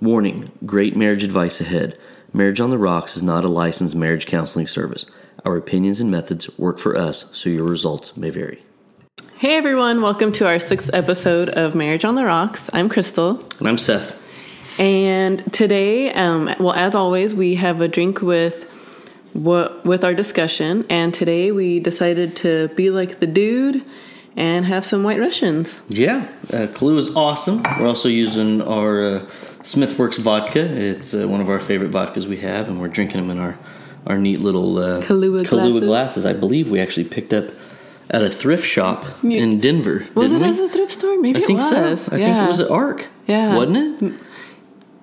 Warning Great marriage advice ahead. Marriage on the Rocks is not a licensed marriage counseling service. Our opinions and methods work for us, so your results may vary. Hey everyone, welcome to our sixth episode of Marriage on the Rocks. I'm Crystal. And I'm Seth. And today, um, well, as always, we have a drink with what with our discussion. And today we decided to be like the dude and have some White Russians. Yeah, uh, Kahlua is awesome. We're also using our uh, Smithworks vodka. It's uh, one of our favorite vodkas we have, and we're drinking them in our our neat little uh, Kahlua glasses. glasses. I believe we actually picked up at a thrift shop in Denver. Was it we? a thrift store? Maybe I think it was. so. I yeah. think it was at Arc. Yeah. wasn't it?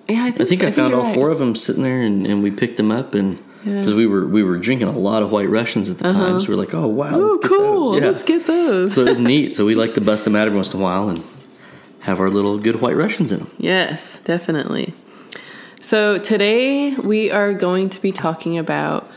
Yeah, I think, I think so. I found you're all right. four of them sitting there, and, and we picked them up, and because we were we were drinking a lot of White Russians at the time, so we're like, oh wow, Oh, let's cool! those. Yeah. Let's get those. so it was neat. So we like to bust them out every once in a while and have our little good White Russians in them. Yes, definitely. So today we are going to be talking about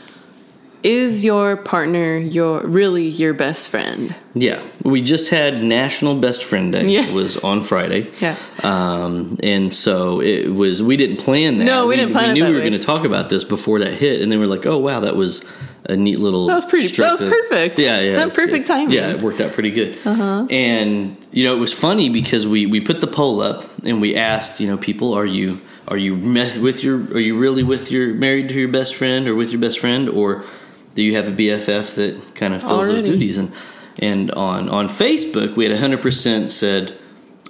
is your partner your really your best friend? Yeah, we just had National Best Friend Day. Yes. It was on Friday. Yeah. Um, and so it was. We didn't plan that. No, we didn't plan We knew we were going to talk about this before that hit, and then we're like, oh wow, that was a neat little. That was pretty- that was of- perfect. Yeah, yeah. That perfect timing. Yeah, it worked out pretty good. Uh-huh. And you know, it was funny because we we put the poll up and we asked, you know, people, are you are you meth- with your are you really with your married to your best friend or with your best friend or do you have a BFF that kind of fills Already. those duties and and on on Facebook we had 100% said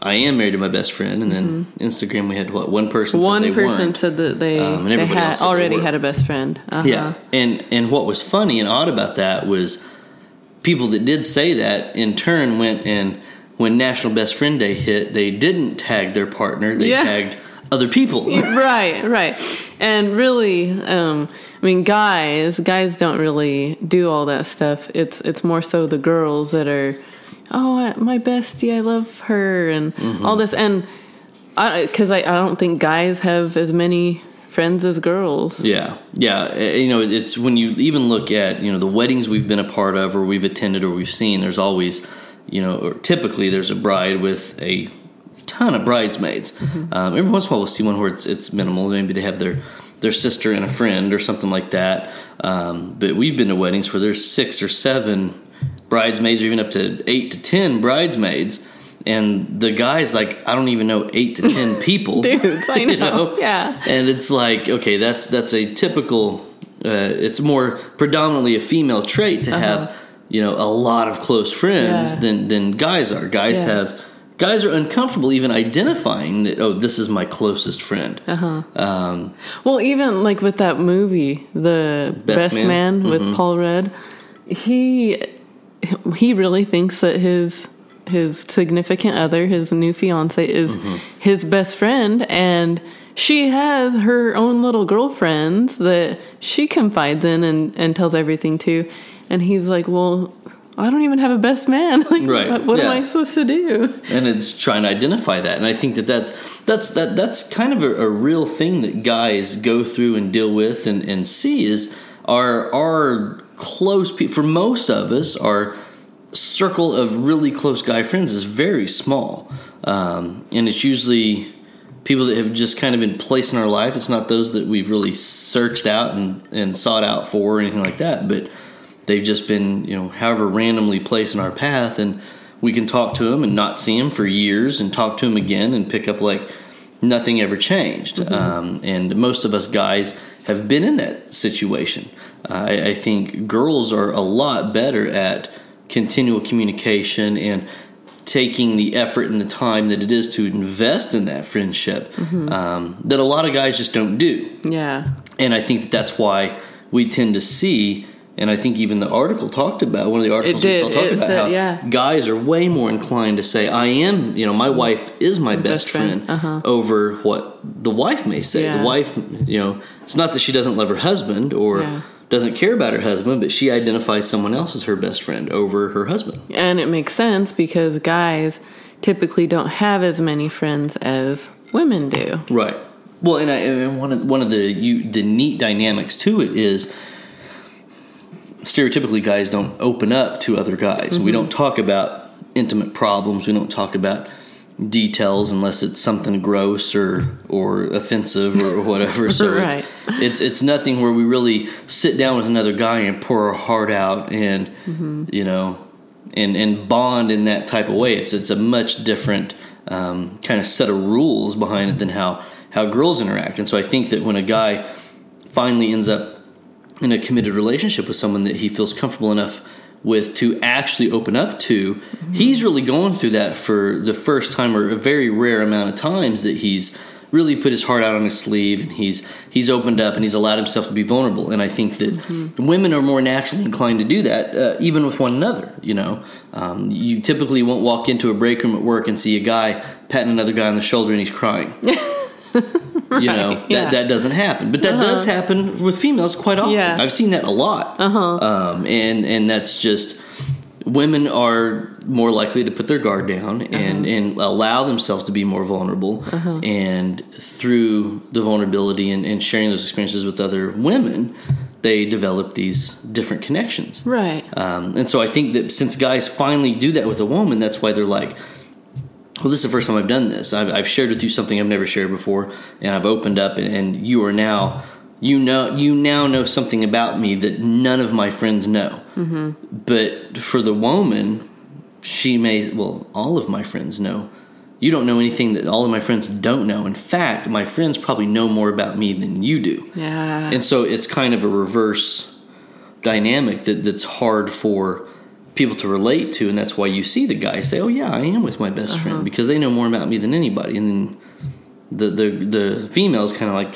I am married to my best friend and then Instagram we had what one person Mm-hmm. One said they person said that they, Um, and they had they already were. had a best friend. Uh-huh. Yeah, and and what was funny and odd about that was people that did say that in turn went and when National Best Friend Day hit, they didn't tag their partner; they Yeah. tagged other people. right, right. And really, um, I mean, guys, guys don't really do all that stuff. It's it's more so the girls that are, oh, my bestie, I love her, and Mm-hmm. all this. And I, because I, I don't think guys have as many friends as girls. Yeah, yeah. uh, You know, it's when you even look at you know the weddings we've been a part of, or we've attended, or we've seen. There's always, you know, or typically there's a bride with a ton of bridesmaids. Um, every once in a while, we'll see one where it's it's minimal. Maybe they have their their sister and a friend or something like that. Um, but we've been to weddings where there's six or seven bridesmaids, or even up to eight to ten bridesmaids. And the guy's like, I don't even know eight to ten people. Dudes, I You know. Yeah. and it's like okay that's that's a typical uh, it's more predominantly a female trait to have you know a lot of close friends Uh-huh. Yeah. than than guys are guys Yeah. have guys are uncomfortable even identifying that oh this is my closest friend Uh-huh. um, Well, even like with that movie, The Best, Man? Man, with Mm-hmm. Paul Rudd, he he really thinks that his his significant other, his new fiance, is Mm-hmm. his best friend, and she has her own little girlfriends that she confides in and, and tells everything to, and he's like, well. I don't even have a best man. Like, Right, what, what am. I supposed to do? and it's trying to identify that and i think that that's that's that that's kind of a, a real thing that guys go through and deal with and, and see is our our close people for most of us our circle of really close guy friends is very small. Um, and it's usually people that have just kind of been placed in our life. It's not those that we've really searched out and, and sought out for or anything like that but they've just been you know however randomly placed in our path and we can talk to them and not see them for years and talk to them again and pick up like nothing ever changed. Um, and most of us guys have been in that situation. Uh, I, I think girls are a lot better at continual communication and taking the effort and the time that it is to invest in that friendship um, that a lot of guys just don't do. Yeah. and I think that that's why we tend to see, and I think even the article talked about one of the articles we saw talked about said, how yeah. guys are way more inclined to say, "I am," you know, my wife is my best, Best friend, friend, uh-huh. over what the wife may say. Yeah. The wife, you know, it's not that she doesn't love her husband or Yeah. doesn't care about her husband, but she identifies someone else as her best friend over her husband. And it makes sense because guys typically don't have as many friends as women do. Right. Well, and, I, and one of one of the you, the neat dynamics to it is stereotypically guys don't open up to other guys. We don't talk about intimate problems. We don't talk about details unless it's something gross or or offensive or whatever. So Right. it's, it's it's nothing where we really sit down with another guy and pour our heart out and you know and and bond in that type of way. It's it's a much different um, kind of set of rules behind it than how how girls interact. And so I think that when a guy finally ends up in a committed relationship with someone that he feels comfortable enough with to actually open up to, he's really going through that for the first time or a very rare amount of times that he's really put his heart out on his sleeve and he's he's opened up and he's allowed himself to be vulnerable. And I think that women are more naturally inclined to do that uh, even with one another you know? Um, you typically won't walk into a break room at work and see a guy patting another guy on the shoulder and he's crying you know that, yeah. that doesn't happen but that does happen with females quite often Yeah. i've seen that a lot uh-huh. um, and and that's just women are more likely to put their guard down and and allow themselves to be more vulnerable and through the vulnerability and, and sharing those experiences with other women they develop these different connections Right. um, and so I think that since guys finally do that with a woman, that's why they're like, well, this is the first time I've done this. I've, I've shared with you something I've never shared before, and I've opened up, and, and you are now, you know, you now know something about me that none of my friends know. Mm-hmm. But for the woman, she may, well, all of my friends know. You don't know anything that all of my friends don't know. In fact, my friends probably know more about me than you do. Yeah. And so it's kind of a reverse dynamic that, that's hard for people to relate to, and that's why you see the guy say, "Oh yeah, I am with my best Uh-huh. friend," because they know more about me than anybody. And then the the the female's kind of like,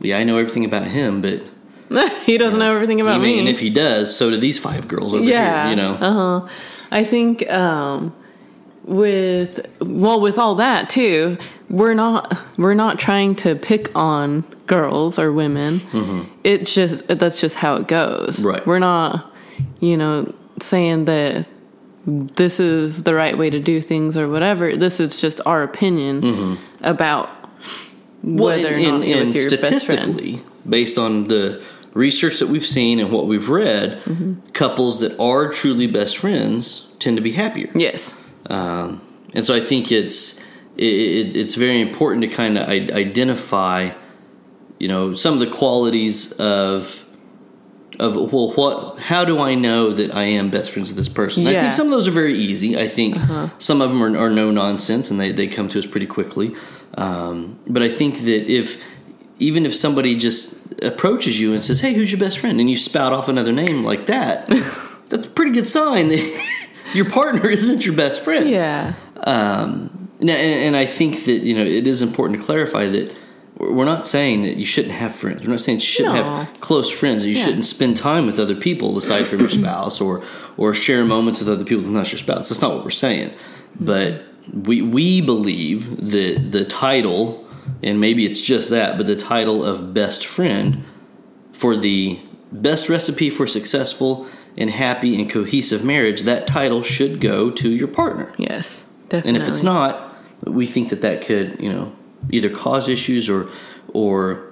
"Yeah, I know everything about him, but he doesn't know everything about I mean, me. and if he does, so do these five girls over yeah. here." You know, Uh-huh. I think um, with well, with all that too, we're not we're not trying to pick on girls or women. It's just that's just how it goes. Right. We're not, you know, saying that this is the right way to do things or whatever. This is just our opinion about whether or not you're with your best friend. statistically, based on the research that we've seen and what we've read, Mm-hmm. couples that are truly best friends tend to be happier. Yes. Um, and so I think it's it, it, it's very important to kind of identify, you know, some of the qualities of of well, what how do I know that I am best friends with this person? I think some of those are very easy. I think some of them are, are no nonsense and they they come to us pretty quickly. Um, but I think that if even if somebody just approaches you and says, "Hey, who's your best friend?" and you spout off another name like that, that's a pretty good sign that your partner isn't your best friend. Yeah. Um, and, and I think that you know it is important to clarify that we're not saying that you shouldn't have friends. We're not saying you shouldn't No. have close friends. You Yeah. shouldn't spend time with other people aside from your spouse, or or share moments with other people that's not your spouse. That's not what we're saying. But we we believe that the title, and maybe it's just that, but the title of best friend for the best recipe for successful and happy and cohesive marriage, that title should go to your partner. Yes. Definitely. And if it's not, we think that that could, you know, either cause issues or, or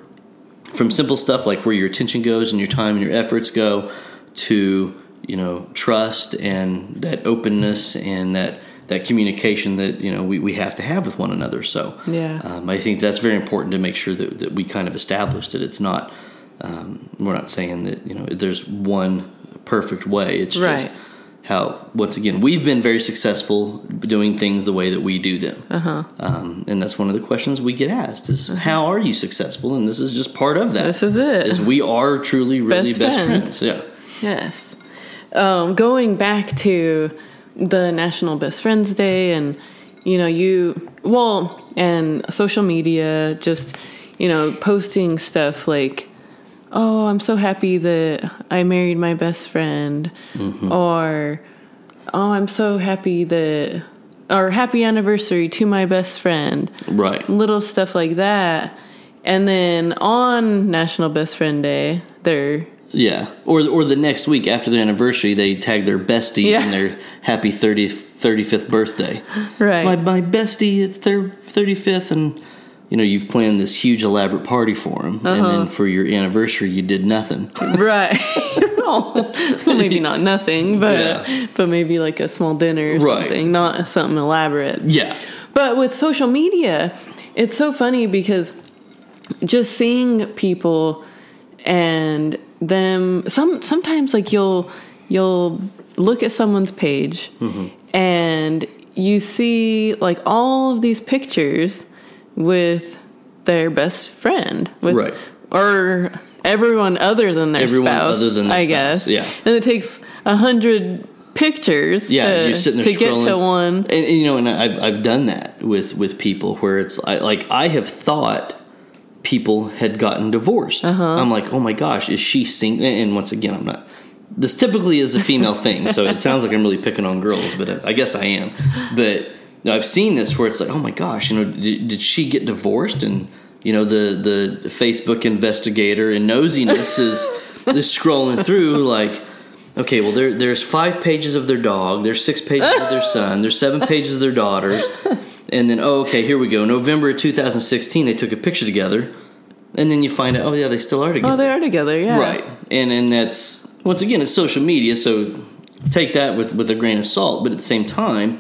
from simple stuff like where your attention goes and your time and your efforts go to, you know, trust and that openness and that, that communication that, you know, we, we have to have with one another. So, Yeah. um, I think that's very important to make sure that, that we kind of establish that it's not, um, we're not saying that, you know, there's one perfect way. It's Right. just, how once again we've been very successful doing things the way that we do them uh-huh. um, and that's one of the questions we get asked is how are you successful and this is just part of that This is it. is we are truly really Best best, friends. friends. yeah Yes. Um, going back to the National Best Friends Day, and you know, you well, and social media, just you know, posting stuff like, "Oh, I'm so happy that I married my best friend," mm-hmm. or "Oh, I'm so happy that," or "Happy anniversary to my best friend." right little stuff like that. And then on National Best Friend Day, they're yeah or or the next week after their anniversary they tag their bestie Yeah. in their happy 30th 35th birthday right. my, my bestie it's their 35th and you know you've planned this huge elaborate party for them and then uh-huh. for your anniversary you did nothing right. well, maybe not nothing, but Yeah. but maybe like a small dinner or Right. something, not something elaborate. yeah But with social media, it's so funny because just seeing people and them some sometimes like you'll you'll look at someone's page mm-hmm. and you see like all of these pictures with their best friend with Right. or everyone other than their Everyone spouse other than their I spouse, guess yeah. and it takes a hundred pictures Yeah, to, you're sitting there to get to one and, and, you know, and I've I've done that with with people where it's I, like I have thought people had gotten divorced. Uh-huh. I'm like, oh my gosh, is she single? And once again, I'm not. This typically is a female thing, so it sounds like I'm really picking on girls, but I guess I am. But I've seen this where it's like, oh my gosh, you know, did, did she get divorced? And you know, the the Facebook investigator and nosiness is is scrolling through like. Okay, well, there, there's five pages of their dog. There's six pages of their son. There's seven pages of their daughters. And then, oh, okay, here we go. November of 2016, they took a picture together. And then you find out, oh, yeah, they still are together. oh they are together yeah Right. And and that's, once again, it's social media, so take that with, with a grain of salt. But at the same time,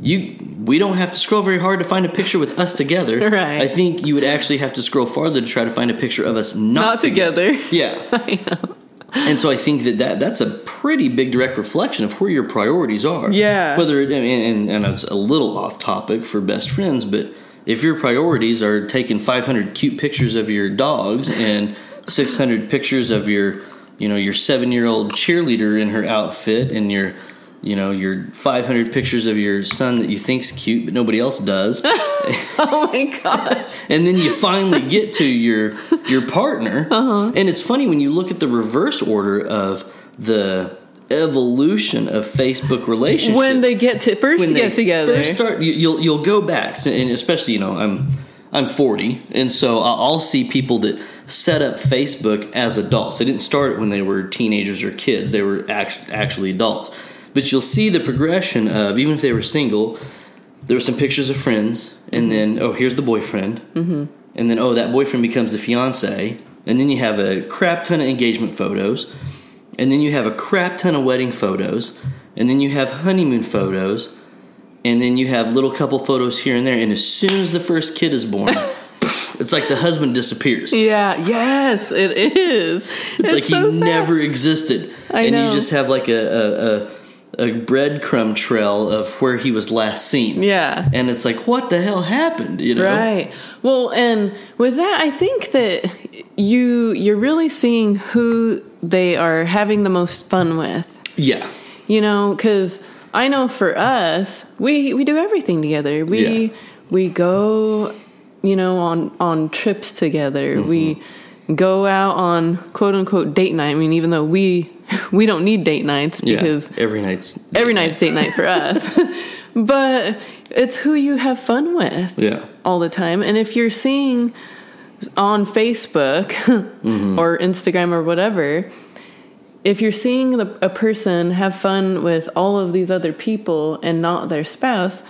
you we don't have to scroll very hard to find a picture with us together. Right. I think you would actually have to scroll farther to try to find a picture of us not, not together Yeah. And so I think that, that that's a pretty big direct reflection of where your priorities are. Yeah. Whether it, and, and, and it's a little off topic for best friends, but if your priorities are taking 500 cute pictures of your dogs and 600 pictures of your, you know, your seven year old cheerleader in her outfit and your, you know, your 500 pictures of your son that you think's cute but nobody else does, oh my gosh. And then you finally get to your your partner. Uh-huh. and it's funny when you look at the reverse order of the evolution of facebook relationships. When they get to first when get they together. first start you, you'll you'll go back and especially you know i'm i'm 40 and so i'll I'll see people that set up facebook as adults. They didn't start it when they were teenagers or kids. They were act- actually adults but you'll see the progression of even if they were single there were some pictures of friends, and then oh, here's the boyfriend, mm-hmm. and then oh, that boyfriend becomes the fiance, and then you have a crap ton of engagement photos, and then you have a crap ton of wedding photos, and then you have honeymoon photos, and then you have little couple photos here and there, and as soon as the first kid is born. It's like the husband disappears. yeah yes it is It's, like so he sad. never existed, I and know. you just have like a, a, a a breadcrumb trail of where he was last seen. yeah and it's like, what the hell happened? You know, Right. Well, and with that, I think that you you're really seeing who they are having the most fun with. Yeah, You know, because I know for us, we we do everything together. We Yeah. we go, you know, on on trips together. We Mm-hmm. go out on quote unquote date night. I mean, even though we we don't need date nights yeah. because every night's every night's date night for us. but it's who you have fun with yeah, all the time. And if you're seeing on Facebook mm-hmm. or Instagram or whatever, if you're seeing the, a person have fun with all of these other people and not their spouse,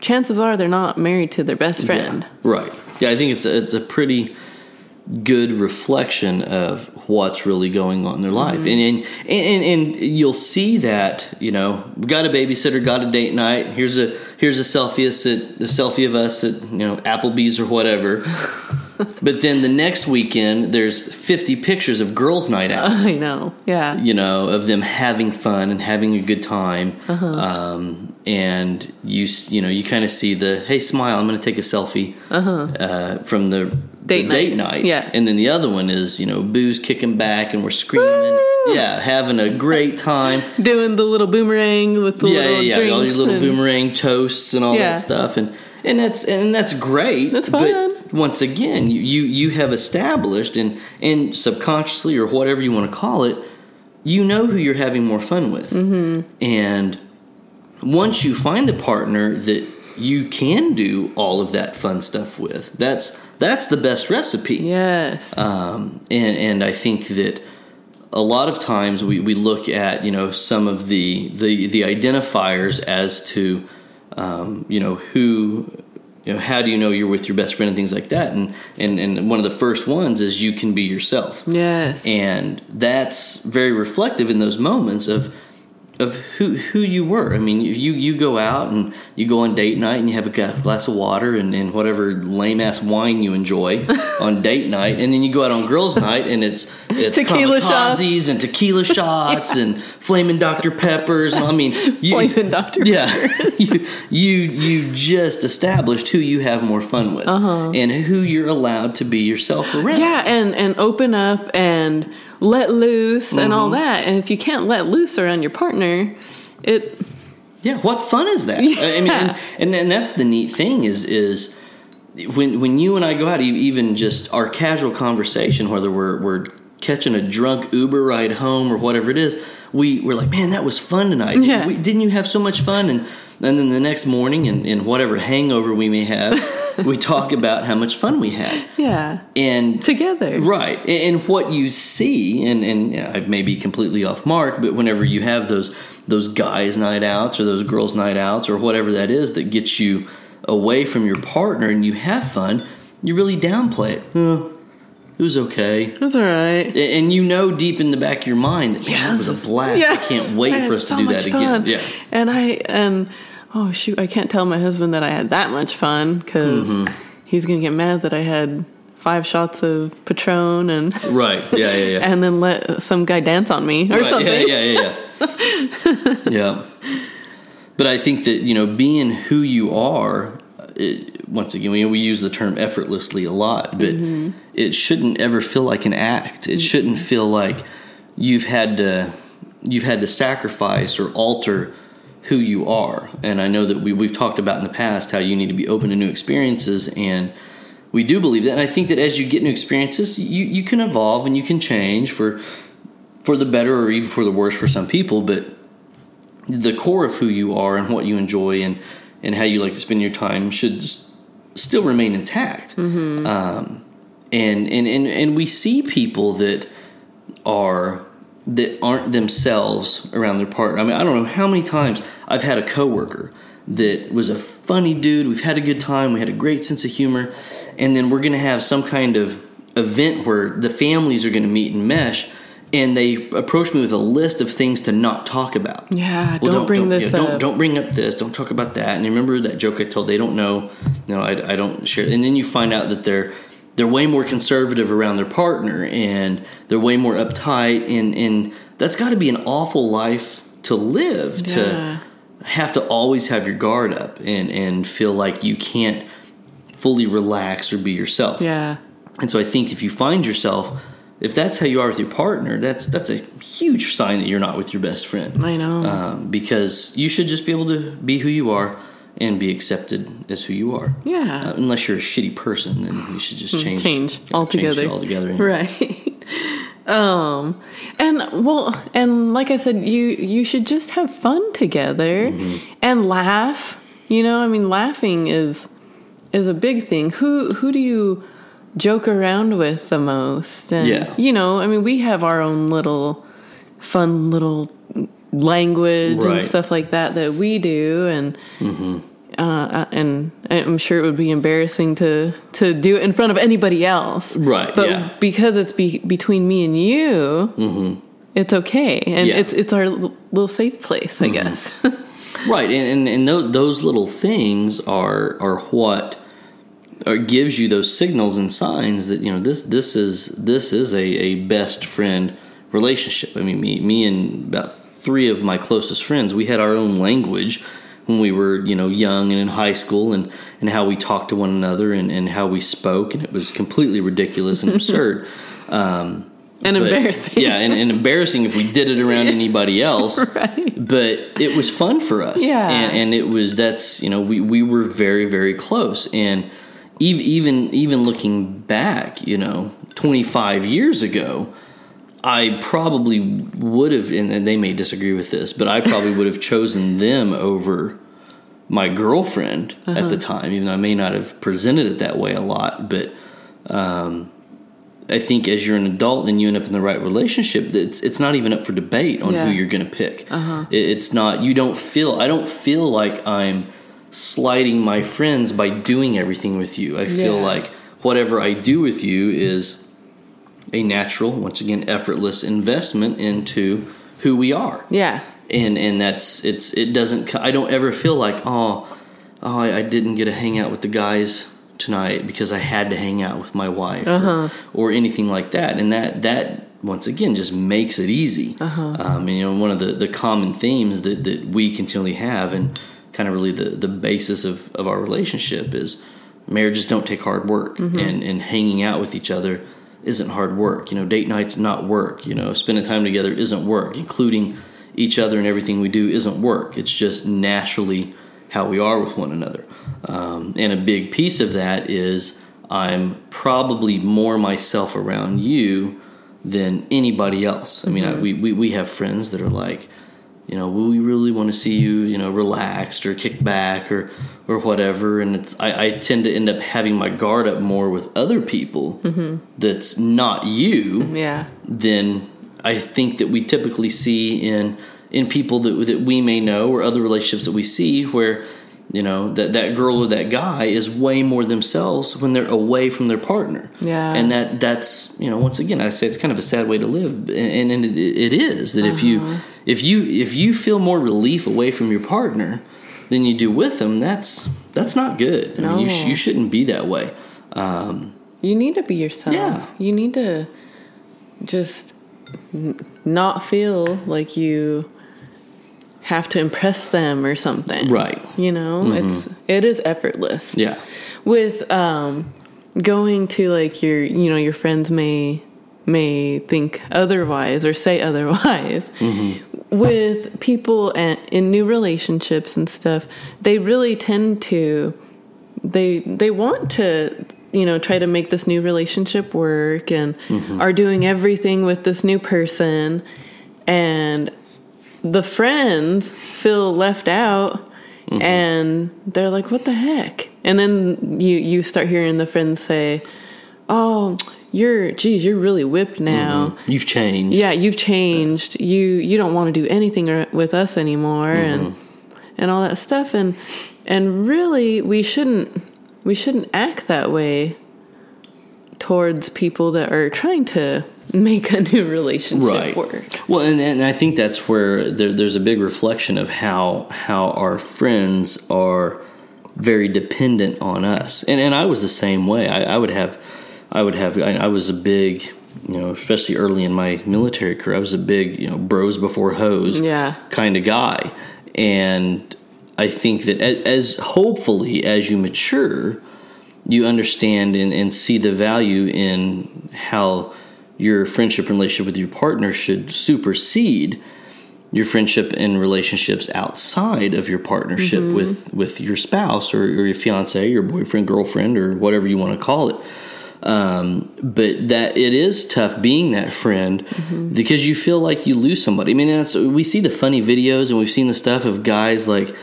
chances are they're not married to their best friend. Yeah, right. Yeah, I think it's a, it's a pretty good reflection of what's really going on in their life, Mm-hmm. and, and and and you'll see that you know got a babysitter, got a date night. Here's a here's a selfie us at a selfie of us at you know Applebee's or whatever. but then the next weekend, there's 50 pictures of girls' night out. I know. Yeah. you know, of them having fun and having a good time. Uh-huh. Um, and you, you know, you kind of see the, hey, smile, I'm going to take a selfie uh from the Uh-huh. Date the night. date night. Yeah. And then the other one is, you know, booze kicking back and we're screaming. Yeah, having a great time. Doing the little boomerang with the yeah, little yeah, yeah. All your little and- boomerang toasts and all Yeah. that stuff. And and that's and that's great. That's fun. But once again, you, you you have established and and subconsciously or whatever you want to call it, you know who you're having more fun with. Mm-hmm. And once you find the partner that you can do all of that fun stuff with, that's that's the best recipe. Yes. Um, and and I think that a lot of times we, we look at you know some of the the, the identifiers as to um, you know who you know how do you know you're with your best friend and things like that and and and one of the first ones is you can be yourself yes. and that's very reflective in those moments of of who who you were. I mean, you you go out and you go on date night and you have a glass of water and, and whatever lame ass wine you enjoy on date night, and then you go out on girls' night and it's it's Tequila shots. and tequila shots and flaming Dr Peppers. And I mean, you, Flamin' Dr. Yeah, you, you you just established who you have more fun with Uh-huh. and who you're allowed to be yourself around. Yeah, and and open up and let loose and all Mm-hmm. that. And if you can't let loose around your partner, it Yeah, what fun is that? I mean, and, and and that's the neat thing is is when when you and I go out, even just our casual conversation, whether we're we're catching a drunk Uber ride home or whatever it is, we we're like, man, that was fun tonight. Yeah. We- didn't you have so much fun? And and then the next morning, and, and whatever hangover we may have, we talk about how much fun we had. yeah And together. Right. And what you see, and, and I may be completely off mark, but whenever you have those those guys' night outs or those girls' night outs or whatever that is that gets you away from your partner and you have fun, you really downplay it. Oh, it was okay. That's all right. And you know deep in the back of your mind that man, that was a blast. Yeah. I can't wait I for us to do that again. Yeah. And I and oh shoot, I can't tell my husband that I had that much fun because Mm-hmm. he's gonna get mad that I had five shots of Patron and Right. Yeah, yeah, yeah. and then let some guy dance on me or Right, something. Yeah, yeah, yeah, yeah. yeah. But I think that you know, being who you are. It, once again, we, we use the term effortlessly a lot, but it shouldn't ever feel like an act. It shouldn't feel like you've had to you've had to sacrifice or alter who you are. And I know that we, we've talked about in the past how you need to be open to new experiences, and we do believe that. And I think that as you get new experiences, you, you can evolve and you can change for for the better or even for the worse for some people. But the core of who you are and what you enjoy and and how you like to spend your time should still remain intact. Um, and, and and and we see people that are that aren't themselves around their partner. I mean, I don't know how many times I've had a coworker that was a funny dude. We've had a good time. We had a great sense of humor, and then we're going to have some kind of event where the families are going to meet and mesh. And they approach me with a list of things to not talk about. Yeah, Well, don't, bring this yeah, up. Don't, don't bring up this. Don't talk about that. And remember that joke I told? They don't know. No, I, I don't share. And then you find out that they're they're way more conservative around their partner, and they're way more uptight. And and that's got to be an awful life to live. Yeah. To have to always have your guard up and and feel like you can't fully relax or be yourself. Yeah. And so I think if you find yourself, if that's how you are with your partner, that's that's a huge sign that you're not with your best friend. I know. Um, because you should just be able to be who you are and be accepted as who you are. Yeah. Uh, unless you're a shitty person, then you should just change change altogether. Change altogether. Right. um and well and like I said you you should just have fun together Mm-hmm. and laugh. You know, I mean laughing is is a big thing. Who who do you joke around with the most? And Yeah. you know, I mean we have our own little fun little language and stuff like that that we do and uh, and I'm sure it would be embarrassing to to do it in front of anybody else. Right, But yeah. because it's be, between me and you, it's okay, and Mm-hmm. Yeah. Mm-hmm. it's it's our little safe place, I guess. Right, and and, and tho- those little things are are what or gives you those signals and signs that you know this this is this is a, a best friend relationship. I mean, me me and about three of my closest friends, we had our own language when we were you know young and in high school, and and how we talked to one another and and how we spoke, and it was completely ridiculous and absurd. Um, and but- embarrassing. yeah, and, and embarrassing if we did it around anybody else right. but it was fun for us Yeah. and, and it was that's you know we, we were very very close and even even even looking back you know 25 years ago i probably would have and, they may disagree with this but i probably would have chosen them over my girlfriend at the time even though i may not have presented it that way a lot but um, I think as you're an adult and you end up in the right relationship, it's it's not even up for debate on Yeah. who you're going to pick. It, it's not. You don't feel. I don't feel like I'm slighting my friends by doing everything with you. I feel Yeah. like whatever I do with you is a natural, once again, effortless investment into who we are. Yeah. and and that's it's it doesn't I don't ever feel like oh oh I, I didn't get to hang out with the guys tonight because I had to hang out with my wife or, uh-huh. or anything like that. And that that once again just makes it easy. Uh-huh. Um, and you know one of the the common themes that that we continually have and kind of really the the basis of of our relationship is marriages don't take hard work mm-hmm. and and hanging out with each other isn't hard work. You know date nights not work. You know spending time together isn't work. Including each other and everything we do isn't work. It's just naturally how we are with one another. Um, and a big piece of that is i'm probably more myself around you than anybody else. I mean I, we, we, we have friends that are like you know, we really want to see you, you know, relaxed or kick back or or whatever. And it's I, I tend to end up having my guard up more with other people mm-hmm. that's not you Yeah. than I think that we typically see in in people that that we may know or other relationships that we see where you know that that girl or that guy is way more themselves when they're away from their partner. Yeah. and that that's you know once again I say it's kind of a sad way to live, and, and it, it is that if you if you if you feel more relief away from your partner than you do with them, that's that's not good. I mean, you sh- you shouldn't be that way. Um, You need to be yourself. Yeah. You need to just not feel like you have to impress them or something. Right. You know, mm-hmm. it's it is effortless. yeah, With um going to like your you know your friends may may think otherwise or say otherwise. Mm-hmm. With people and in new relationships and stuff, they really tend to they they want to you know try to make this new relationship work and mm-hmm. are doing everything with this new person and the friends feel left out mm-hmm. and they're like what the heck? And then you you start hearing the friends say oh you're geez you're really whipped mm-hmm. now. You've changed. yeah you've changed. You you don't want to do anything with us anymore mm-hmm. and and all that stuff. And and really we shouldn't we shouldn't act that way towards people that are trying to make a new relationship right. work Well, and, and I think that's where there, there's a big reflection of how how our friends are very dependent on us, and and I was the same way. I, I would have, I would have, I, I was a big, you know, especially early in my military career, I was a big, you know, bros before hoes, Yeah. kind of guy, and I think that as, as hopefully as you mature, you understand and, and see the value in how your friendship and relationship with your partner should supersede your friendship and relationships outside of your partnership with with your spouse or, or your fiance your boyfriend girlfriend or whatever you want to call it. Um, but that it is tough being that friend because you feel like you lose somebody. I mean, that's we see the funny videos and we've seen the stuff of guys like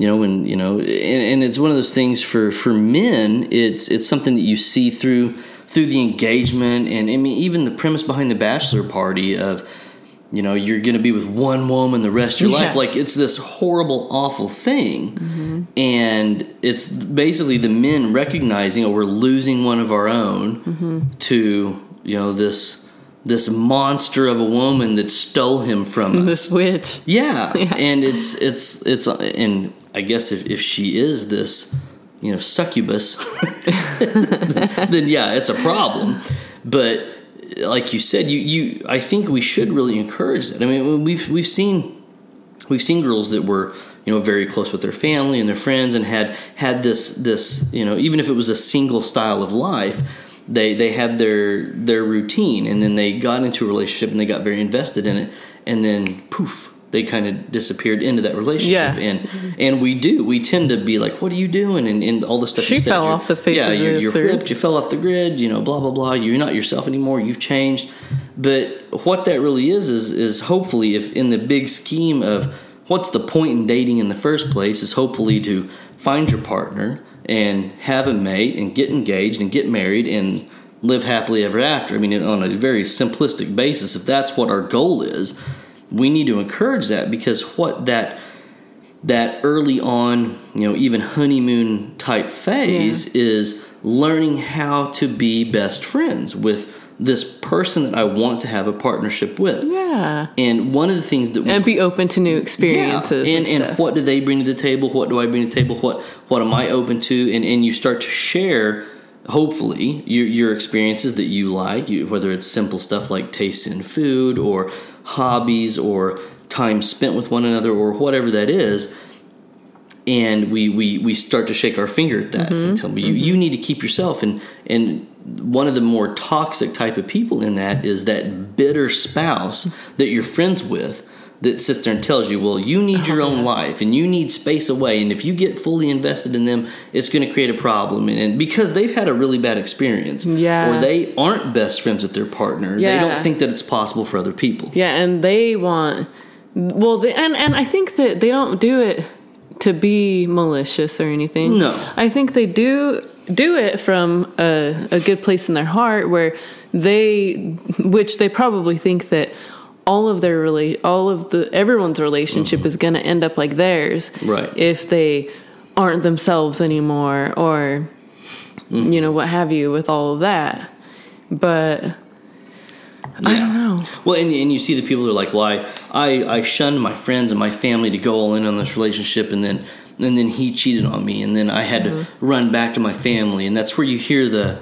you know when you know and, and it's one of those things for for men it's it's something that you see through through the engagement and I mean even the premise behind the bachelor party of you know you're going to be with one woman the rest of your life. Like it's this horrible awful thing. Mm-hmm. And it's basically the men recognizing oh we're losing one of our own mm-hmm. to you know this this monster of a woman that stole him from us this witch yeah. Yeah. and it's it's it's and I guess if if she is this, you know, succubus, then yeah, it's a problem. But like you said, you you I think we should really encourage that. I mean, we've we've seen we've seen girls that were you know very close with their family and their friends and had had this this you know even if it was a single style of life they they had their their routine and then they got into a relationship and they got very invested in it and then poof they kind of disappeared into that relationship. Yeah. and and we do. We tend to be like what are you doing? and, and all this stuff She fell off the face yeah you're, the you're earth. whipped you fell off the grid you know blah blah blah. You're not yourself anymore. You've changed. But what that really is is is hopefully if in the big scheme of what's the point in dating in the first place is hopefully to find your partner and have a mate and get engaged and get married and live happily ever after. I mean on a very simplistic basis if that's what our goal is we need to encourage that because what that that early on, you know, even honeymoon type phase is learning how to be best friends with this person that I want to have a partnership with. Yeah. And one of the things that we And be open to new experiences. and, and, stuff. what do they bring to the table? What do I bring to the table? What what am I open to? And and you start to share, hopefully, your your experiences that you like, you, whether it's simple stuff like tastes in food or hobbies or time spent with one another or whatever that is. And we, we, we start to shake our finger at that mm-hmm. and tell me you, mm-hmm. you need to keep yourself and and one of the more toxic type of people in that is that bitter spouse that you're friends with that sits there and tells you, well, you need your own life and you need space away. And if you get fully invested in them, it's going to create a problem. And, because they've had a really bad experience, Yeah. or they aren't best friends with their partner, they don't think that it's possible for other people. Yeah, and they want well, they, and and I think that they don't do it to be malicious or anything. No. I think they do do it from a, a good place in their heart where they, which they probably think that all of their really all of the everyone's relationship is going to end up like theirs, Mm-hmm. Right. If they aren't themselves anymore, or Mm-hmm. you know what have you, with all of that, but. I don't know. Well, and, and you see the people that are like, well, I, I, I shunned my friends and my family to go all in on this relationship, and then and then he cheated on me, and then I had to run back to my family, and that's where you hear the,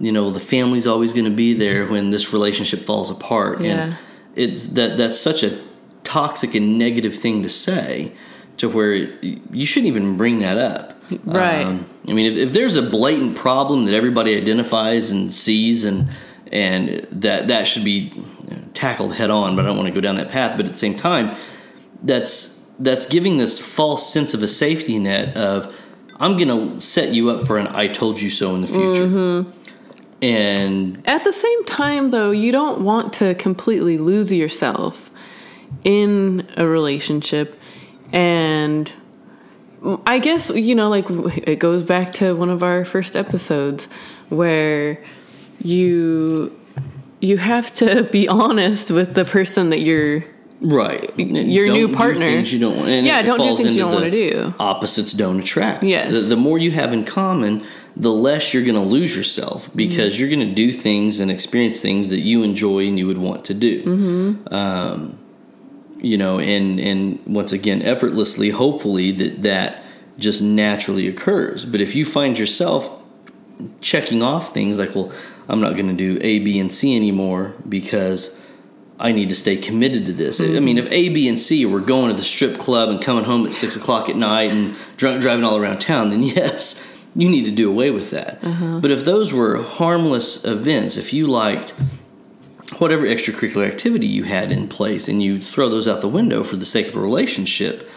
you know, the family's always going to be there when this relationship falls apart, Yeah. and it's that that's such a toxic and negative thing to say, to where it, you shouldn't even bring that up. Right. Um, I mean, if, if there's a blatant problem that everybody identifies and sees, and and that that should be tackled head on, but I don't want to go down that path. But at the same time, that's that's giving this false sense of a safety net of I'm going to set you up for an "I told you so" in the future, mm-hmm. and At the same time, though, you don't want to completely lose yourself in a relationship. And I guess, you know, like it goes back to one of our first episodes where you you have to be honest with the person that you're right, your Don't new partner. things you don't want. And Yeah, don't do things you don't wanna do. Opposites don't attract. Yes. the, the more you have in common, the less you're going to lose yourself because you're going to do things and experience things that you enjoy and you would want to do. Mm-hmm. Um, you know, and and once again, effortlessly, hopefully that that just naturally occurs. But if you find yourself checking off things like, well, I'm not going to do A, B, and C anymore because I need to stay committed to this. I mean, if A, B, and C were going to the strip club and coming home at six o'clock at night and drunk driving all around town, then yes, you need to do away with that. But if those were harmless events, if you liked whatever extracurricular activity you had in place and you throw those out the window for the sake of a relationship,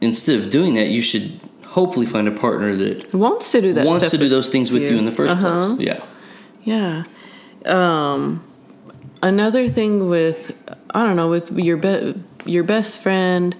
instead of doing that, you should hopefully find a partner that wants to do that wants to do those things with you, you. in the 1st Uh-huh. place. Yeah. Yeah. Um, another thing with I don't know with your be- your best friend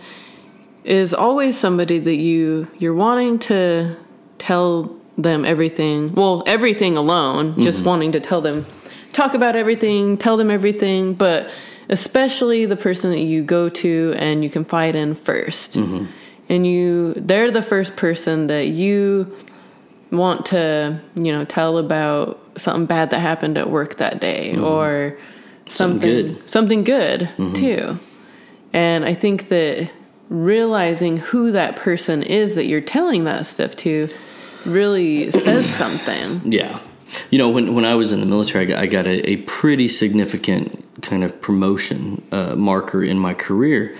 is always somebody that you you're wanting to tell them everything. Well, everything alone, mm-hmm. just wanting to tell them talk about everything, tell them everything, but especially the person that you go to and you confide in 1st mm-hmm. And you they're the first person that you want to, you know, tell about something bad that happened at work that day mm-hmm. or Something something good. something good too. And I think that realizing who that person is that you're telling that stuff to really says something. Yeah. You know, when, when I was in the military, I got, I got a, a pretty significant kind of promotion uh, marker in my career.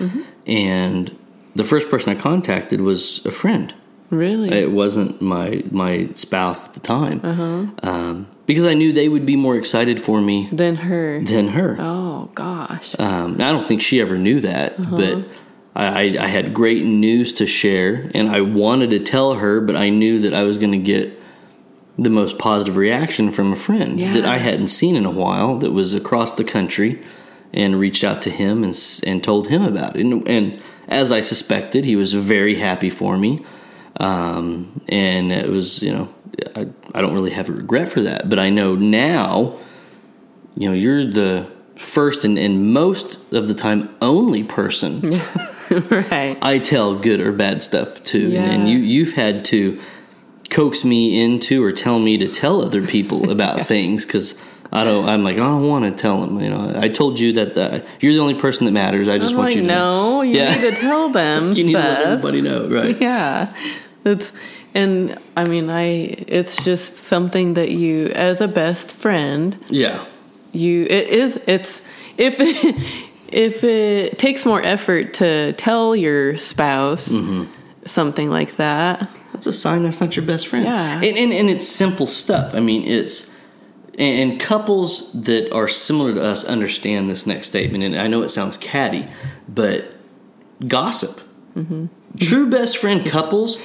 And the first person I contacted was a friend. Really? It wasn't my my spouse at the time. Um, because I knew they would be more excited for me than her. than her. Oh gosh. Um, I don't think she ever knew that, but I, I, I had great news to share, and I wanted to tell her, but I knew that I was going to get the most positive reaction from a friend Yeah. that I hadn't seen in a while, that was across the country, and reached out to him and and told him about it. And, and as I suspected, he was very happy for me, um, and it was you know I, I don't really have a regret for that, but I know now you know you're the first and, and most of the time only person right. I tell good or bad stuff to, Yeah. and, and you you've had to coax me into or tell me to tell other people about things because I don't. I'm like I don't want to tell them. You know, I told you that uh, you're the only person that matters. I just I'm want like, you to no, you Yeah. need to tell them. You need to let everybody know, right? Yeah, it's and I mean, I it's just something that you, as a best friend, Yeah, you it is it's if it, if it takes more effort to tell your spouse Mm-hmm. something like that. that's a sign that's not your best friend. Yeah. and and, and it's simple stuff. I mean, it's and, couples that are similar to us understand this next statement. And I know it sounds catty, but gossip. Mm-hmm. True best friend couples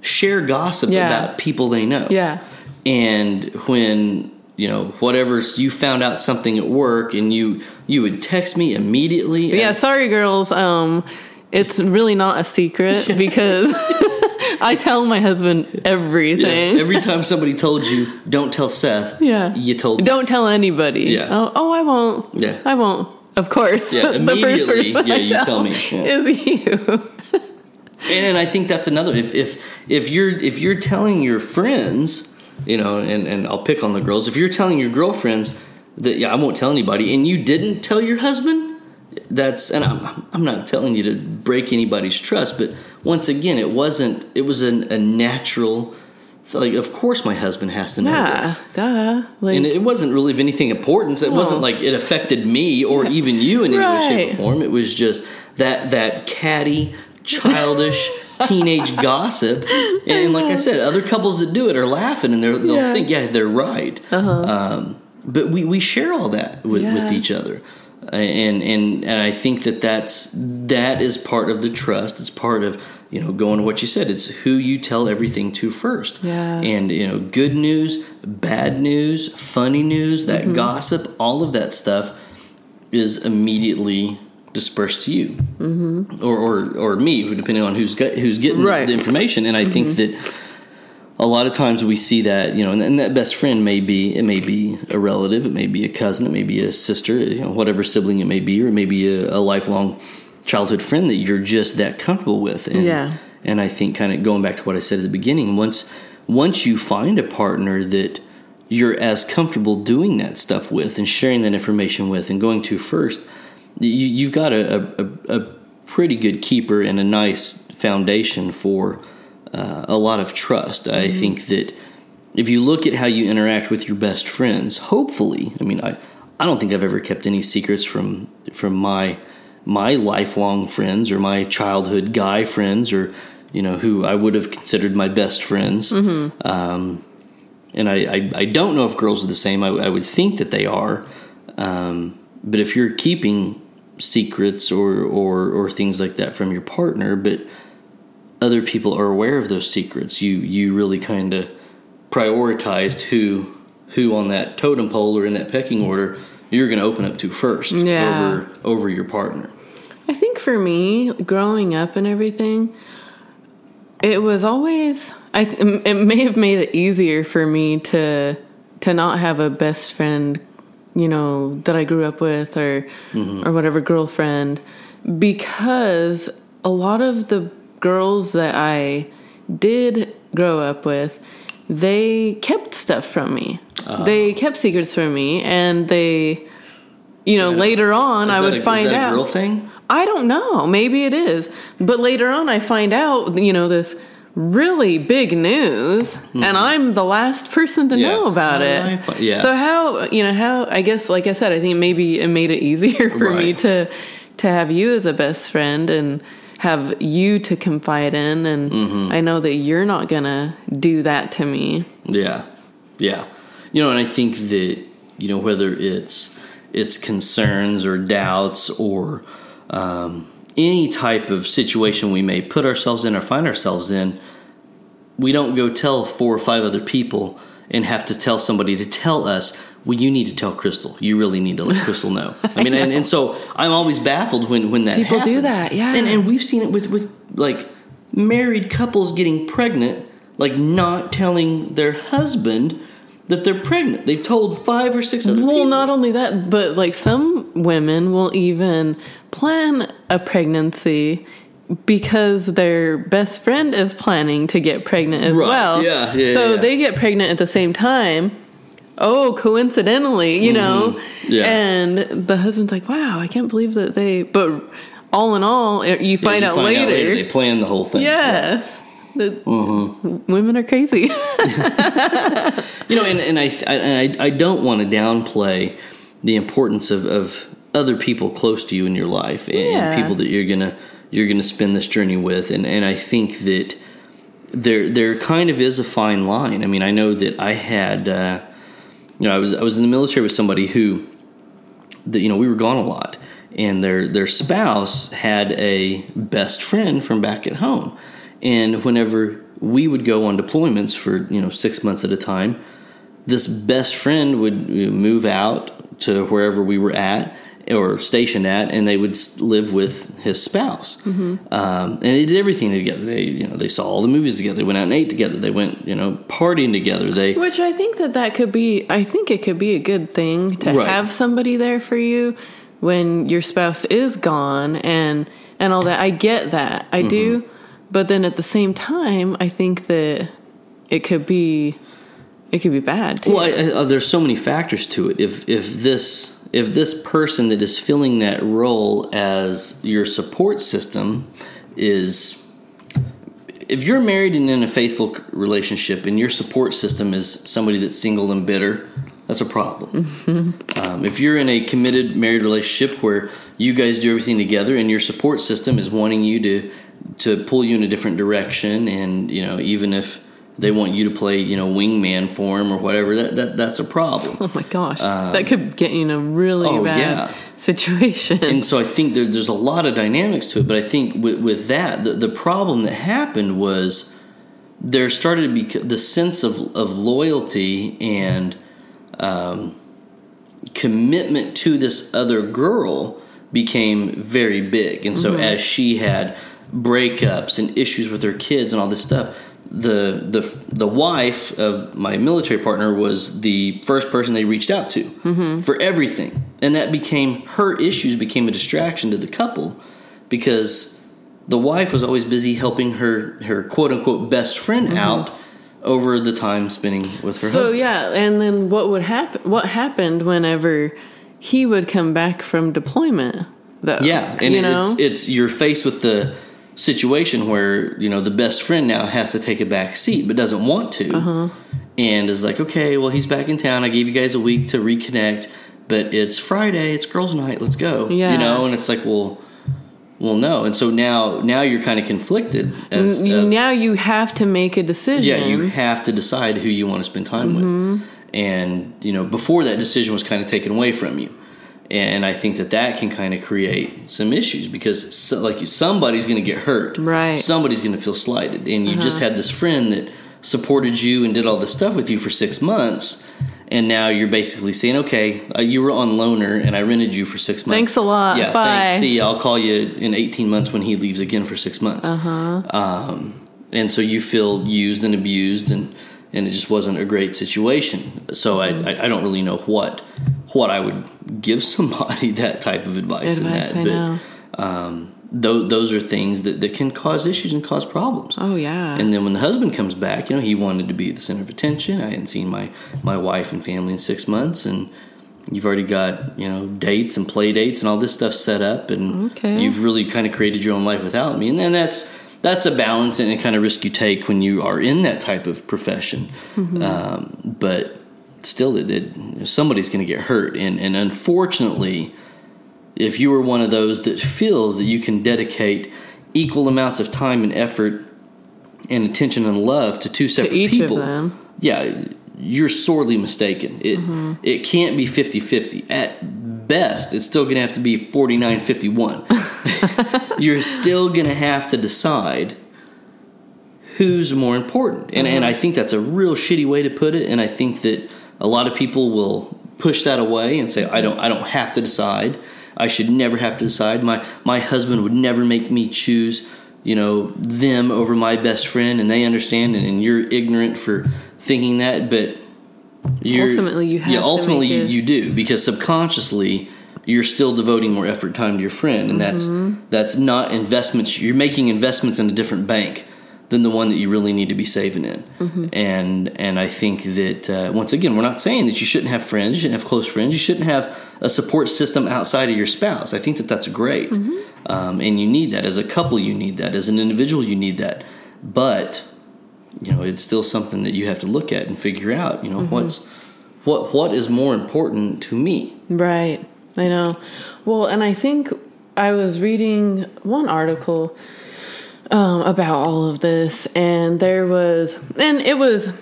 share gossip Yeah. about people they know. Yeah, and when you know whatever you found out something at work and you you would text me immediately yeah. as- Sorry, girls. Um, it's really not a secret because I tell my husband yeah, everything. every time somebody told you don't tell seth Yeah. you told Don't tell anybody. Yeah. Oh, oh, I won't. Yeah. I won't. Of course. Yeah, immediately, yeah, you tell me, yeah. is you. And, and i think that's another if if if you're if you're telling your friends you know and and i'll pick on the girls if you're telling your girlfriends that yeah i won't tell anybody and you didn't tell your husband that's and i'm i'm not telling you to break anybody's trust but once again it wasn't it was an, a natural like of course my husband has to know Yeah. this Duh. Like, and it wasn't really of anything importance. It wasn't like it affected me or even you in any way, shape, or form. It was just that that catty, childish teenage gossip. And, and like I said, other couples that do it are laughing and they'll Yeah. think, yeah, they're right. Um, but we, we share all that with, with each other. And, and and I think that that's that is part of the trust. It's part of you know going to what you said. It's who you tell everything to first. Yeah. And you know, good news, bad news, funny news, that Mm-hmm. gossip, all of that stuff is immediately dispersed to you, mm-hmm. or, or or me, depending on who's got, who's getting Right. Mm-hmm. the information. And I think that a lot of times we see that you know, and, and that best friend may be it may be a relative, it may be a cousin, it may be a sister, you know, whatever sibling it may be, or it may be a, a lifelong childhood friend that you're just that comfortable with. And, Yeah. and I think kind of going back to what I said at the beginning, once once you find a partner that you're as comfortable doing that stuff with and sharing that information with and going to first, you, you've got a, a, a pretty good keeper and a nice foundation for uh, a lot of trust. I think that if you look at how you interact with your best friends, hopefully, I mean, I, I don't think I've ever kept any secrets from from my my lifelong friends or my childhood guy friends or you know who I would have considered my best friends. Um, and I, I, I don't know if girls are the same. I, I would think that they are. Um, but if you're keeping secrets or, or, or things like that from your partner, but other people are aware of those secrets, you, you really kind of prioritized who who on that totem pole or in that pecking order you're going to open up to first Yeah. over over your partner. I think for me, growing up and everything, it was always. I th- it may have made it easier for me to to not have a best friend, you know, that I grew up with or mm-hmm. or whatever girlfriend, because a lot of the girls that I did grow up with, they kept stuff from me. Uh-huh. They kept secrets from me, and they. You know, a- later on, I would a, find out. a girl thing? I don't know. Maybe it is. But later on, I find out, you know, this really big news, and I'm the last person to Hmm. Yeah. know about it. yeah. So how, you know, how? I guess, like I said, I think maybe it made it easier for me to to have you as a best friend and have you to confide in, and Mm-hmm. I know that you're not gonna do that to me. Yeah, yeah. You know, and I think that you know whether it's it's concerns or doubts or um, any type of situation we may put ourselves in or find ourselves in, we don't go tell four or five other people and have to tell somebody to tell us. Well, you need to tell Crystal. You really need to let Crystal know. I mean, and, and so I'm always baffled when when that People do that, yeah. And and we've seen it with with like married couples getting pregnant, like not telling their husband that they're pregnant. They've told five or six other Well, people. not only that, but like some women will even plan a pregnancy because their best friend is planning to get pregnant as Right. well. Yeah, yeah, So yeah. they get pregnant at the same time. oh, coincidentally, you know? Mm-hmm. Yeah. And the husband's like, wow, I can't believe that they, but all in all, you Yeah, find, you out, find later. They plan the whole thing. Yes. That Mm-hmm. women are crazy. You know, and, and I, I I, I don't want to downplay the importance of, of other people close to you in your life and, Yeah. people that you're gonna you're gonna spend this journey with, and and I think that there there kind of is a fine line. I mean, I know that I had, uh, you know, I was I was in the military with somebody who, that you know, we were gone a lot, and their their spouse had a best friend from back at home, and whenever we would go on deployments for you know six months at a time, this best friend would move out to wherever we were at or stationed at, and they would live with his spouse. Um, and they did everything together. They, you know, they saw all the movies together. They went out and ate together. They went, you know, partying together. They, Which I think that that could be, I think it could be a good thing to Right. have somebody there for you when your spouse is gone and and all that. I get that. I do. Mm-hmm. But then at the same time, I think that it could be it could be bad too. Well, I, I, uh, there's so many factors to it. If if this if this person that is filling that role as your support system is if you're married and in a faithful relationship and your support system is somebody that's single and bitter, that's a problem. Um, if you're in a committed married relationship where you guys do everything together and your support system is wanting you to to pull you in a different direction, and you know even if they want you to play you know wingman for them or whatever, that, that that's a problem. oh my gosh, that could get you in a really oh, bad yeah. situation. and so I think there, there's a lot of dynamics to it. But I think with, with that, the, the problem that happened was there started to be the sense of, of loyalty and um, commitment to this other girl became very big. And so as she had breakups and issues with their kids and all this stuff, the the the wife of my military partner was the first person they reached out to mm-hmm. for everything, and that became her issues became a distraction to the couple because the wife was always busy helping her her quote unquote best friend mm-hmm. out over the time spending with her husband. so husband. yeah, and then what would happen? What happened whenever he would come back from deployment? Though, Yeah, and you know, it's it's you're faced with the situation where you know the best friend now has to take a back seat but doesn't want to, Uh-huh. and is like, okay, well he's back in town. I gave you guys a week to reconnect, but it's Friday, it's girls' night. Let's go. Yeah. you know, and it's like, well, well, no, and so now now you're kind of conflicted as of- now you have to make a decision. yeah, you have to decide who you want to spend time Mm-hmm. with. And, you know, before that decision was kind of taken away from you. And I think that that can kind of create some issues because, so, like, somebody's going to get hurt. Right. Uh-huh. Somebody's going to feel slighted. And you just had this friend that supported you and did all this stuff with you for six months. And now you're basically saying, okay, uh, you were on loaner and I rented you for six months. Thanks a lot. Yeah, Bye. thanks. See, I'll call you in 18 months when he leaves again for six months. Uh-huh. Um, and so you feel used and abused, and and it just wasn't a great situation. So I, I, I don't really know what what I would give somebody that type of advice, Advice, in that. But um, those those are things that, that can cause issues and cause problems. Oh yeah. And then when the husband comes back, you know, he wanted to be the center of attention. I hadn't seen my my wife and family in six months, and you've already got you know dates and play dates and all this stuff set up, and Okay. you've really kind of created your own life without me. And then that's that's a balance and a kind of risk you take when you are in that type of profession. Um, but still, it, it, somebody's going to get hurt, and and unfortunately if you are one of those that feels that you can dedicate equal amounts of time and effort and attention and love to two separate of people, yeah, you're sorely mistaken. It Mm-hmm. it can't be 50-50. At best, it's still going to have to be 49-51. you're still going to have to decide who's more important. And and I think that's a real shitty way to put it and I think that a lot of people will push that away and say I don't I don't have to decide. I should never have to decide. My my husband would never make me choose, you know, them over my best friend and they understand and, and you're ignorant for thinking that, but you're Ultimately, you have yeah, to ultimately you, you do because subconsciously you're still devoting more effort time to your friend and Mm-hmm. that's that's not investments you're making investments in a different bank than the one that you really need to be saving in. And and I think that uh, once again, we're not saying that you shouldn't have friends, you shouldn't have close friends, you shouldn't have a support system outside of your spouse. I think that that's great, um, and you need that as a couple. You need that as an individual. You need that, but you know it's still something that you have to look at and figure out. You know what's what what is more important to me. Right. I know. Well, and I think I was reading one article um, about all of this, and there was, and it was,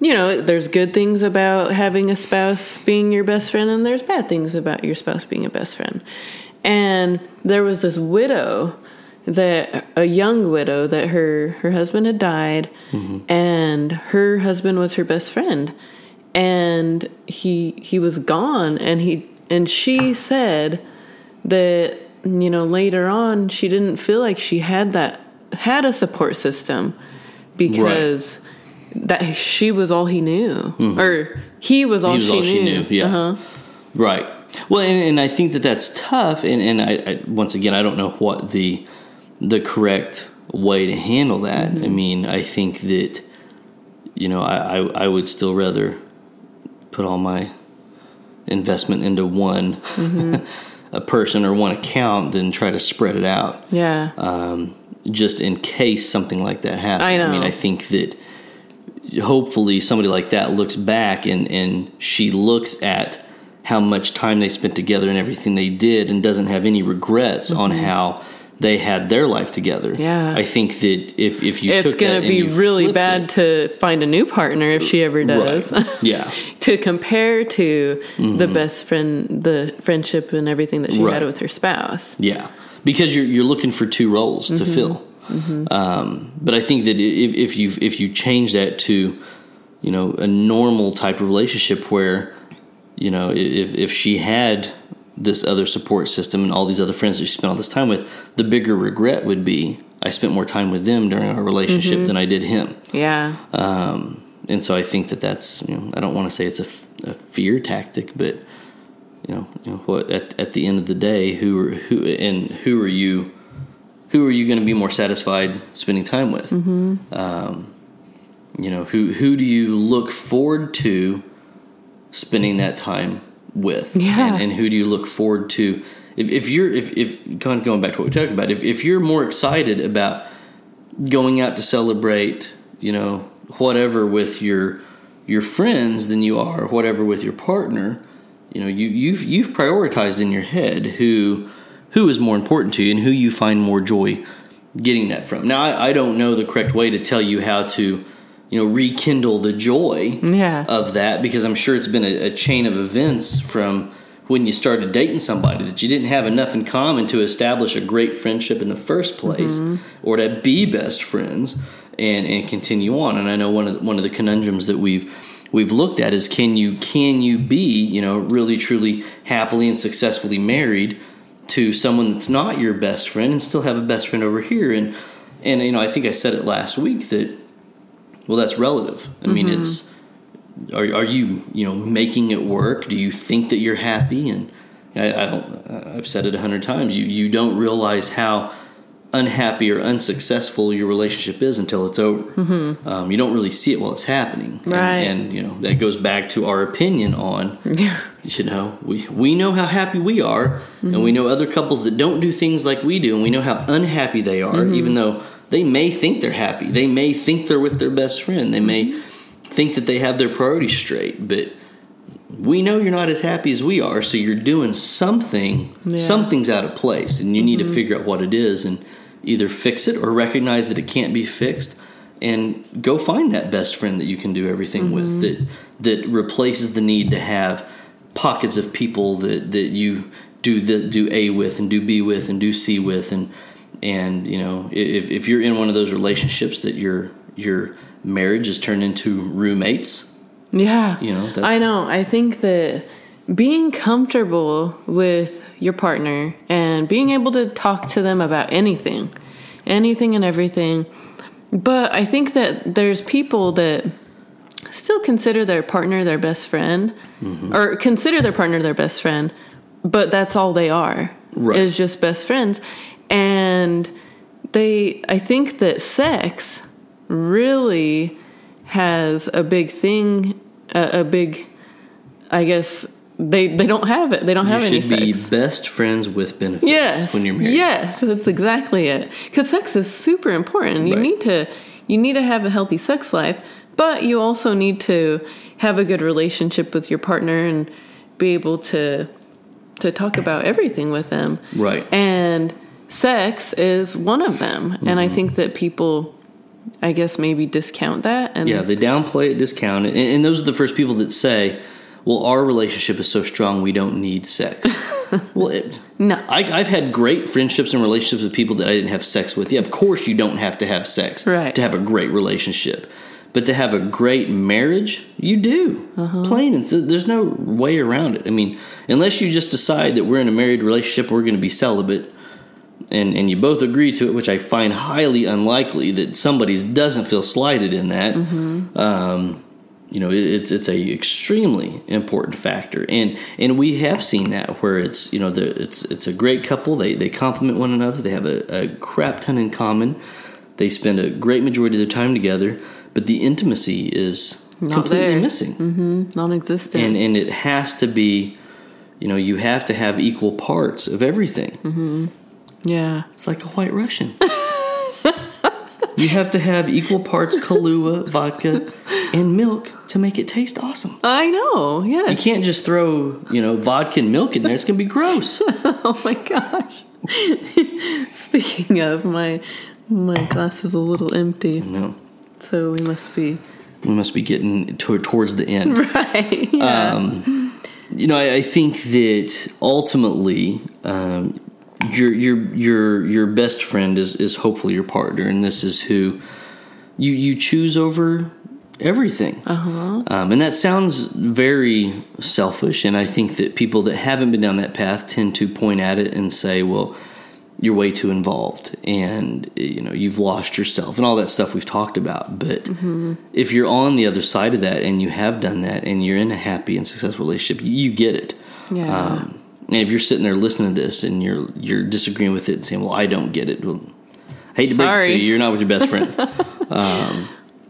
you know, there's good things about having a spouse being your best friend, and there's bad things about your spouse being a best friend. And there was this widow that a young widow that her her husband had died and her husband was her best friend. And he he was gone and he and she said that you know later on she didn't feel like she had that had a support system because that she was all he knew mm-hmm. or he was all, was she, all knew. she knew, yeah. Uh-huh. Right. Well, and, and I think that that's tough. And, and I, I, once again, I don't know what the the correct way to handle that. Mm-hmm. I mean, I think that you know, I, I, I would still rather put all my investment into one mm-hmm. a person or one account than try to spread it out. Yeah. Um, just in case something like that happens. I know. I mean, I think that hopefully somebody like that looks back and, and she looks at how much time they spent together and everything they did and doesn't have any regrets on how they had their life together. Mm-hmm. Yeah. I think that if, if you it's going that to be really bad it- to find a new partner if she ever does. Right. Yeah. to compare to the best friend, the friendship and everything that she Mm-hmm. Right. had with her spouse. Yeah, because you're you're looking for two roles Mm-hmm. to fill. Um, but I think that if, if you if you change that to, you know, a normal type of relationship where, you know, if if she had this other support system and all these other friends that she spent all this time with, the bigger regret would be I spent more time with them during our relationship Mm-hmm. than I did him. Yeah. Um, and so I think that that's you know I don't want to say it's a, a fear tactic, but you know, you know what at at the end of the day, who are who and who are you? Who are you going to be more satisfied spending time with? Mm-hmm. Um, you know, who who do you look forward to spending that time with? Yeah. and, and who do you look forward to? If, if you're if if going going back to what we talked about, if if you're more excited about going out to celebrate, you know, whatever with your your friends than you are whatever with your partner, you know, you you've you've prioritized in your head who who is more important to you and who you find more joy getting that from. Now, I, I don't know the correct way to tell you how to, you know, rekindle the joy Yeah. of that because I'm sure it's been a, a chain of events from when you started dating somebody that you didn't have enough in common to establish a great friendship in the first place mm-hmm. or to be best friends and, and continue on. And I know one of the, one of the conundrums that we've we've looked at is can you can you be you know really truly happily and successfully married to someone that's not your best friend and still have a best friend over here and and you know I think I said it last week that well that's relative. I mean mm-hmm. it's are, are you you know making it work? Do you think that you're happy? And i, I don't i've said it a hundred times. You you don't realize how unhappy or unsuccessful your relationship is until it's over. Mm-hmm. Um, you don't really see it while it's happening. And- Right. and, you know that goes back to our opinion on you know we we know how happy we are and we mm-hmm. know other couples that don't do things like we do and we know how unhappy they are even though they may think they're happy. They may think they're with their best friend. They may mm-hmm. think that they have their priorities straight but we know you're not as happy as we are so you're doing something Yeah. something's out of place and you need to mm-hmm. figure out what it is and either fix it or recognize that it can't be fixed and go find that best friend that you can do everything mm-hmm. with that that replaces the need to have pockets of people that that you do the do A with and do B with and do C with and and you know if if you're in one of those relationships that your your marriage is turned into roommates Yeah. You know, I know. I think that being comfortable with your partner and being able to talk to them about anything, anything and everything. But I think that there's people that still consider their partner their best friend Mm-hmm. or consider their partner their best friend, but that's all they are. Right. Is just best friends. And they I think that sex really has a big thing, a, a big, I guess they they don't have it. They don't have you any should be sex. best friends with benefits Yes, when you're married. Yes, that's exactly it. Because sex is super important. You Right. need to you need to have a healthy sex life, but you also need to have a good relationship with your partner and be able to to talk about everything with them. Right. And sex is one of them. And Mm-hmm. I think that people I guess maybe discount that and Yeah, they downplay it, discount it, and, and those are the first people that say, "Well, our relationship is so strong, we don't need sex." well, it, No. I, I've had great friendships and relationships with people that I didn't have sex with. Yeah, of course, you don't have to have sex Right. to have a great relationship, but to have a great marriage, you do. Uh-huh. Plain and there's no way around it. I mean, unless you just decide that we're in a married relationship, we're going to be celibate. And, and you both agree to it, which I find highly unlikely that somebody doesn't feel slighted in that. Mm-hmm. Um, you know, it, it's it's a extremely important factor, and and we have seen that where it's you know the, it's it's a great couple. They they complement one another. They have a, a crap ton in common. They spend a great majority of their time together, but the intimacy is Not completely there. missing mm-hmm. non-existent. and and it has to be you know you have to have equal parts of everything mm-hmm. Yeah. it's like a white russian you have to have equal parts kahlua vodka and milk to make it taste awesome I know. Yeah. you can't just throw you know vodka and milk in there it's gonna be gross Oh my gosh. Speaking of, my my glass is a little empty, no so we must be we must be getting toward, towards the end right. Yeah. Um, you know, I, I think that ultimately, um, your your your your best friend is is hopefully your partner, and this is who you you choose over everything. Uh-huh. Um, and that sounds very selfish, and I think that people that haven't been down that path tend to point at it and say, "Well." You're way too involved, and you know you've lost yourself, and all that stuff we've talked about. But if you're on the other side of that, and you have done that, and you're in a happy and successful relationship, you get it. Yeah. Um, and if you're sitting there listening to this and you're you're disagreeing with it and saying, "Well, I don't get it," well, I hate to break it to you, you're not with your best friend. um,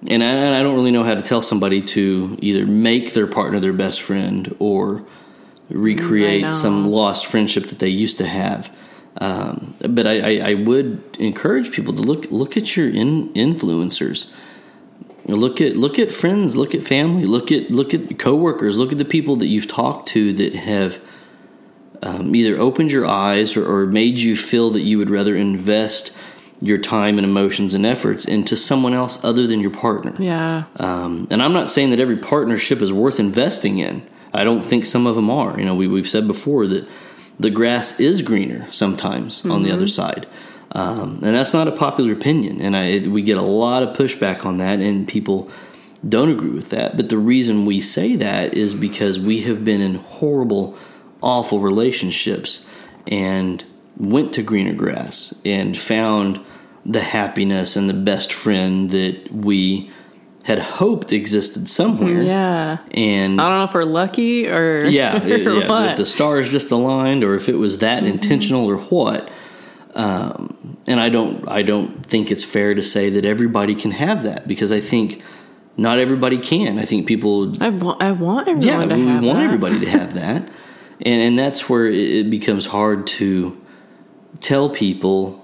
and, I, and I don't really know how to tell somebody to either make their partner their best friend or recreate some lost friendship that they used to have. Um, but I, I, I would encourage people to look look at your in, influencers. Look at look at friends, look at family, look at look at coworkers, look at the people that you've talked to that have um, either opened your eyes or, or made you feel that you would rather invest your time and emotions and efforts into someone else other than your partner. yeah. Um, and I'm not saying that every partnership is worth investing in. I don't think some of them are. You know, we, we've said before that the grass is greener sometimes on the other side. Um, and that's not a popular opinion. And I, we get a lot of pushback on that, and people don't agree with that. But the reason we say that is because we have been in horrible, awful relationships and went to greener grass and found the happiness and the best friend that we had hoped existed somewhere. Yeah. And I don't know if we're lucky or yeah, or yeah. If the stars just aligned, or if it was that intentional, or what. Um, and I don't, I don't think it's fair to say that everybody can have that because I think not everybody can. I think people, I want I want everyone yeah, to we have want that. everybody to have that, and and that's where it, becomes hard to tell people.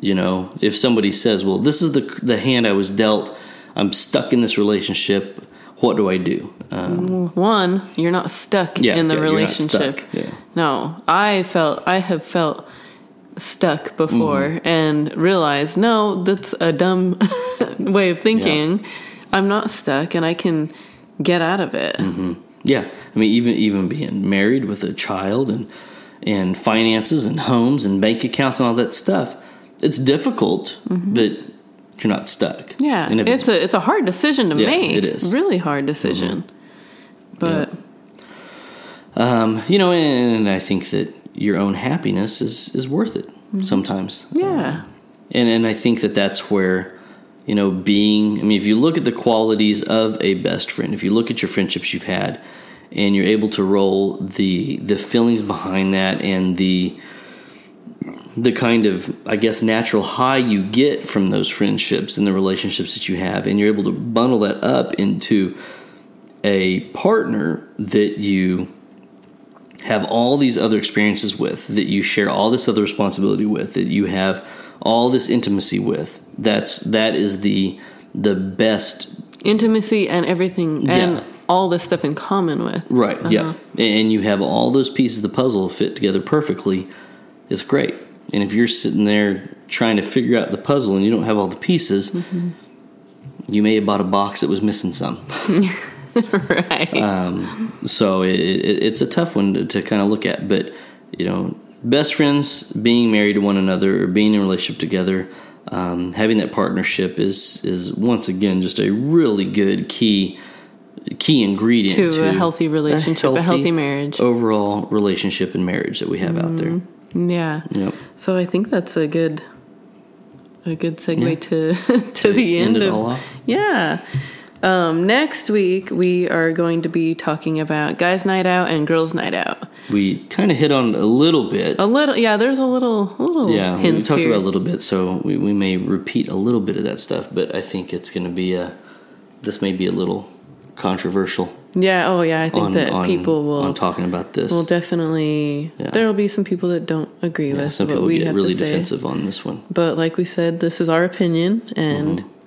You know, if somebody says, "Well, this is the the hand I was dealt. I'm stuck in this relationship. What do I do?" Um, One, you're not stuck Yeah, in the yeah, relationship. yeah. No, I felt I have felt stuck before Mm-hmm. and realized no, that's a dumb way of thinking. I'm not stuck and I can get out of it. Mm-hmm. Yeah, I mean, even even being married with a child and and finances and homes and bank accounts and all that stuff, it's difficult, but you're not stuck. Mm-hmm. Yeah, if it's, a it's a hard decision to Yeah, make. it is. Mm-hmm. really hard decision. But um, you know, and I think that your own happiness is is worth it sometimes. Mm-hmm. yeah, and and I think that that's where you know being. I mean, if you look at the qualities of a best friend, if you look at your friendships you've had, and you're able to roll the the feelings behind that and the the kind of I guess natural high you get from those friendships and the relationships that you have, and you're able to bundle that up into a partner that you have all these other experiences with, that you share all this other responsibility with, that you have all this intimacy with. That's that is the the best Intimacy and everything, and all this stuff in common with. Right. Yeah. And you have all those pieces of the puzzle fit together perfectly. It's great. And if you're sitting there trying to figure out the puzzle and you don't have all the pieces, you may have bought a box that was missing some. right. Um, so it, it, it's a tough one to, to kind of look at. But you know, best friends being married to one another or being in a relationship together, um, having that partnership is is once again just a really good key key ingredient To a healthy relationship, a healthy marriage. overall relationship and marriage that we have out there. yeah. Yep. So I think that's a good a good segue to to the end, end it of yeah. Um, next week we are going to be talking about guys' night out and girls' night out. We kind of hit on a little bit. A little, yeah. There's a little, a little yeah, we talked here. about a little bit, so we, we may repeat a little bit of that stuff, but I think it's going to be a. This may be a little controversial yeah. Oh, yeah. I think on, that on, people will on talking about this. will definitely. Yeah. There will be some people that don't agree yeah, with some what people we get have really defensive on this one. But like we said, this is our opinion, and Mm-hmm.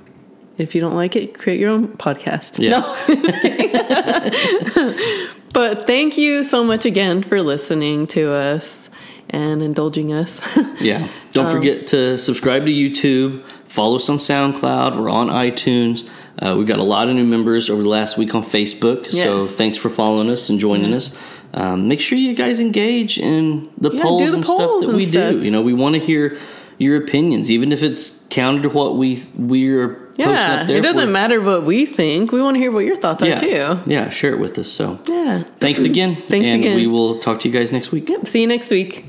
If you don't like it, create your own podcast. Yeah. No, but thank you so much again for listening to us and indulging us. Yeah. Don't Um, forget to subscribe to YouTube. Follow us on SoundCloud. We're on iTunes. Uh, we've got a lot of new members over the last week on Facebook. So thanks for following us and joining us. Um, make sure you guys engage in the Yeah, polls the and stuff that and we stuff. do. You know, we want to hear your opinions, even if it's counter to what we we're yeah, it doesn't for- matter what we think. We want to hear what your thoughts Yeah, are too. yeah, share it with us. So Yeah. thanks again, Thanks and again. we will talk to you guys next week. Yep. See you next week.